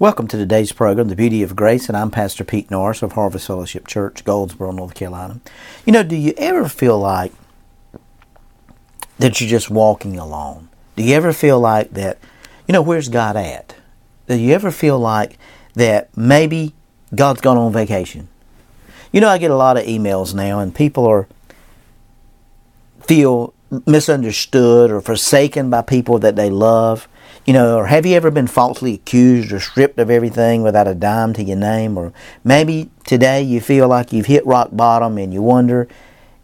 Welcome to today's program, The Beauty of Grace, and I'm Pastor Pete Norris of Harvest Fellowship Church, Goldsboro, North Carolina. You know, do you ever feel like that you're just walking along? Do you ever feel like that, you know, where's God at? Do you ever feel like that maybe God's gone on vacation? You know, I get a lot of emails now, and people are feel misunderstood or forsaken by people that they love. You know, or have you ever been falsely accused or stripped of everything without a dime to your name? Or maybe today you feel like you've hit rock bottom and you wonder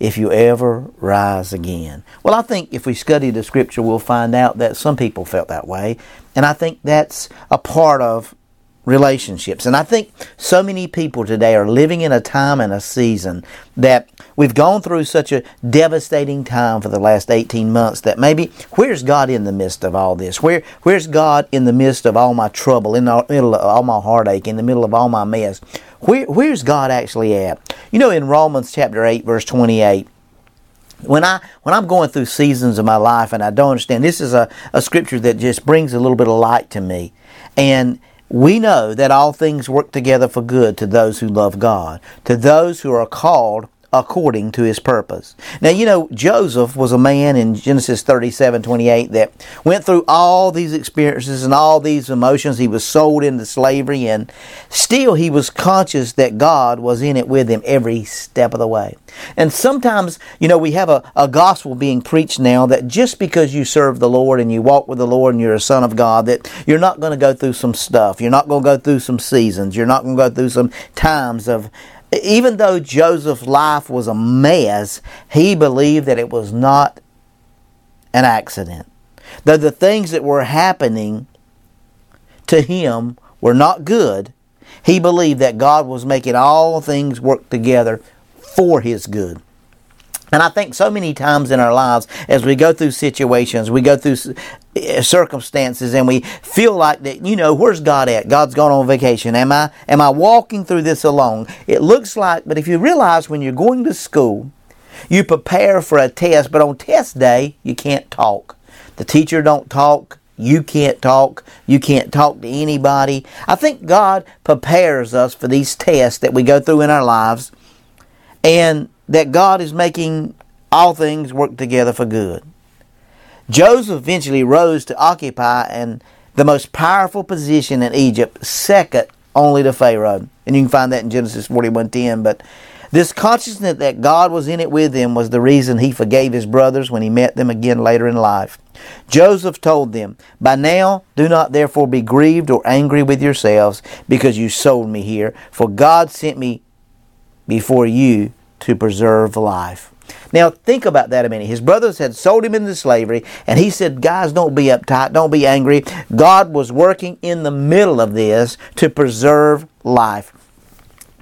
if you ever rise again. Well, I think if we study the scripture, we'll find out that some people felt that way. And I think that's a part of relationships. And I think so many people today are living in a time and a season that we've gone through such a devastating time for the last 18 months that maybe where's God in the midst of all this? Where where's God in the midst of all my trouble, in the middle of all my heartache, in the middle of all my mess? Where, where's God actually at? You know, in Romans chapter 8, verse 28, when I when I'm going through seasons of my life and I don't understand, this is a, a scripture that just brings a little bit of light to me. And we know that all things work together for good to those who love God, to those who are called according to his purpose. Now, you know, Joseph was a man in Genesis 37 28 that went through all these experiences and all these emotions. He was sold into slavery, and still he was conscious that God was in it with him every step of the way. And sometimes, you know, we have a, a gospel being preached now that just because you serve the Lord and you walk with the Lord and you're a son of God, that you're not going to go through some stuff. You're not going to go through some seasons. You're not going to go through some times of even though Joseph's life was a mess, he believed that it was not an accident. Though the things that were happening to him were not good, he believed that God was making all things work together for his good. And I think so many times in our lives, as we go through situations, we go through uh, circumstances, and we feel like that, you know, where's God at? God's gone on vacation. Am I am I walking through this alone? It looks like, but if you realize when you're going to school, you prepare for a test, but on test day you can't talk. The teacher don't talk. You can't talk. You can't talk to anybody. I think God prepares us for these tests that we go through in our lives. And that God is making all things work together for good. Joseph eventually rose to occupy and the most powerful position in Egypt, second only to Pharaoh. And you can find that in Genesis 41:10, but this consciousness that God was in it with him was the reason he forgave his brothers when he met them again later in life. Joseph told them, By now do not therefore be grieved or angry with yourselves because you sold me here, for God sent me before you to preserve life. Now, think about that a minute. His brothers had sold him into slavery, and he said, Guys, don't be uptight, don't be angry. God was working in the middle of this to preserve life.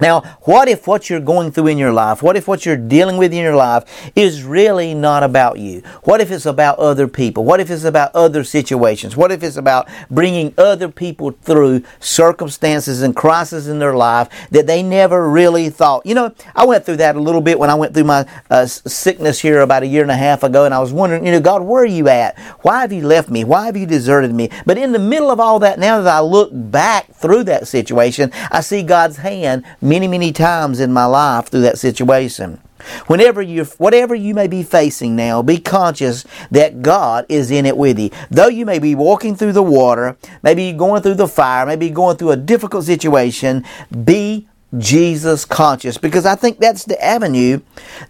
Now, what if what you're going through in your life, what if what you're dealing with in your life is really not about you? What if it's about other people? What if it's about other situations? What if it's about bringing other people through circumstances and crises in their life that they never really thought? You know, I went through that a little bit when I went through my uh, sickness here about a year and a half ago, and I was wondering, you know, God, where are you at? Why have you left me? Why have you deserted me? But in the middle of all that, now that I look back through that situation, I see God's hand many, many times in my life through that situation. Whenever you, whatever you may be facing now, be conscious that God is in it with you. Though you may be walking through the water, maybe going through the fire, maybe going through a difficult situation, be Jesus conscious because I think that's the avenue.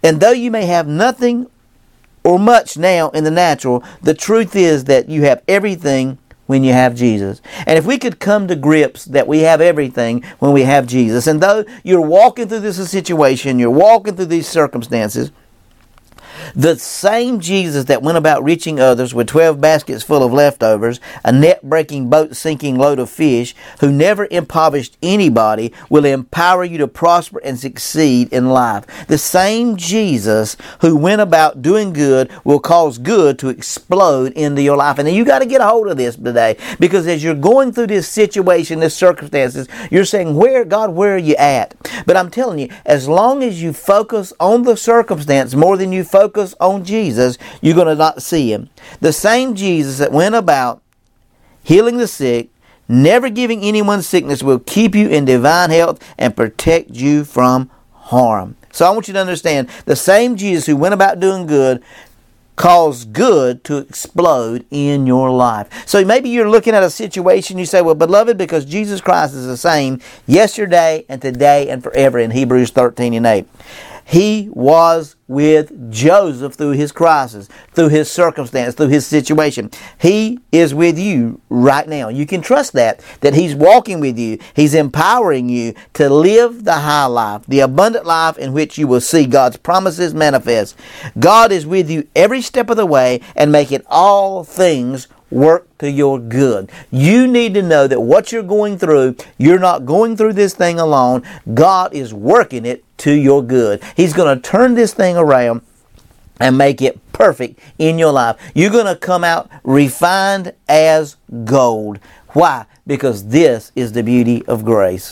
And though you may have nothing or much now in the natural, the truth is that you have everything when you have Jesus. And if we could come to grips that we have everything when we have Jesus, and though you're walking through this situation, you're walking through these circumstances, the same Jesus that went about reaching others with 12 baskets full of leftovers, a net breaking, boat sinking load of fish, who never impoverished anybody, will empower you to prosper and succeed in life. The same Jesus who went about doing good will cause good to explode into your life. And you got to get a hold of this today because as you're going through this situation, this circumstances, you're saying, Where, God, where are you at? But I'm telling you, as long as you focus on the circumstance more than you focus focus on Jesus, you're going to not see him. The same Jesus that went about healing the sick, never giving anyone sickness, will keep you in divine health and protect you from harm. So I want you to understand the same Jesus who went about doing good cause good to explode in your life. So maybe you're looking at a situation you say, well, beloved, because Jesus Christ is the same yesterday and today and forever in Hebrews 13 and 8. He was with Joseph through his crisis, through his circumstance, through his situation. He is with you right now. You can trust that, that He's walking with you. He's empowering you to live the high life, the abundant life in which you will see God's promises manifest. God is with you every step of the way and making all things work to your good. You need to know that what you're going through, you're not going through this thing alone. God is working it to your good. He's going to turn this thing around and make it perfect in your life. You're going to come out refined as gold. Why? Because this is the beauty of grace.